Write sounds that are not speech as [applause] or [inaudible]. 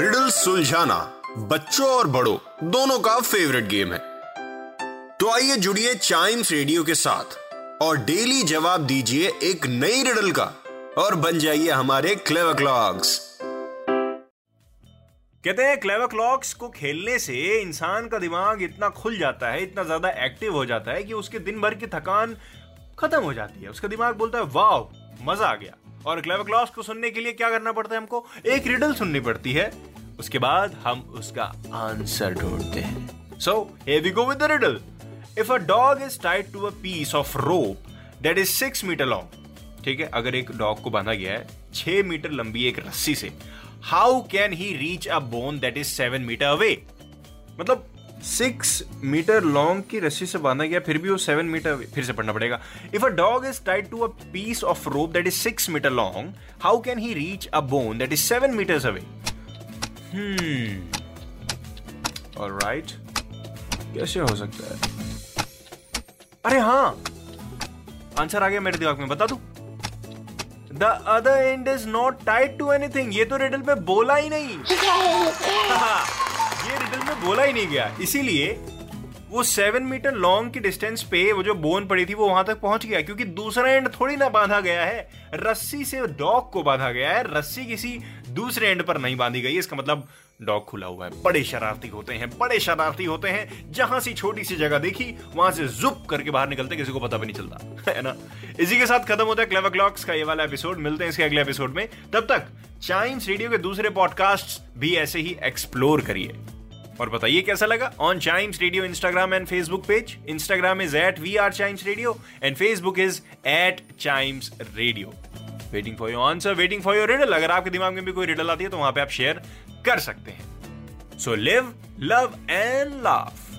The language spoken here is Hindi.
रिडल सुलझाना बच्चों और बड़ों, दोनों का फेवरेट गेम है। तो आइए जुड़िए चाइम्स रेडियो के साथ और डेली जवाब दीजिए एक नई रिडल का और बन जाइए हमारे क्लेवर क्लॉक्स कहते हैं क्लेवर क्लॉक्स को खेलने से इंसान का दिमाग इतना खुल जाता है, इतना ज़्यादा एक्टिव हो जाता है कि उसके दिन भर की थकान खत्म हो जाती है। उसका दिमाग बोलता है वाह मज़ा आ गया। और क्लेवर क्लॉक्स को सुनने के लिए क्या करना पड़ता है हमको? एक रिडल सुननी पड़ती है। उसके बाद हम उसका आंसर ढूंढते हैं। सो we go with the riddle. If a dog is tied to a piece of rope that is six meter long, ठीक है, अगर एक डॉग को बांधा गया है, छह मीटर लंबी एक रस्सी से how can he reach a bone that is seven metre away मतलब सिक्स मीटर लॉन्ग की रस्सी से बांधा गया फिर भी वो सेवन मीटर फिर से पढ़ना पड़ेगा। If a dog is tied to a piece of rope that is six metre long how can he reach a bone that is seven metres away alright कैसे हो सकता है? अरे हाँ। आंसर आ गया मेरे दिमाग में बता दू? The other end is not tied to anything ये तो रिडल पे बोला ही नहीं। [laughs] [laughs] ये रिडल में बोला ही नहीं गया। इसीलिए वो सेवन मीटर लॉन्ग की डिस्टेंस पे वो जो बोन पड़ी थी, वो वहाँ तक पहुँच गया, क्योंकि दूसरा एंड थोड़ी ना बांधा गया है। रस्सी से डॉग को बांधा गया है। रस्सी किसी दूसरे एंड पर नहीं बांधी गई। इसका मतलब डॉग खुला हुआ है। बड़े शरारती होते हैं, बड़े शरारती होते हैं। जहाँ सी छोटी सी जगह देखी, वहाँ से जुप करके बाहर निकलते, किसी को पता भी नहीं चलता, [laughs] है ना? इसी के साथ खत्म होता है क्लेवर क्लॉक्स का ये वाला एपिसोड मिलते हैं इसके अगले एपिसोड में। तब तक चाइम्स रेडियो के दूसरे पॉडकास्ट भी ऐसे ही एक्सप्लोर करिए। और बताइए कैसा लगा? On Chimes radio Instagram and Facebook page Instagram is at we are Chimes radio and Facebook is at Chimes radio waiting for your answer waiting for your riddle अगर आपके दिमाग में भी कोई रिडल आती है तो वहाँ पे आप शेयर कर सकते हैं। So live love and laugh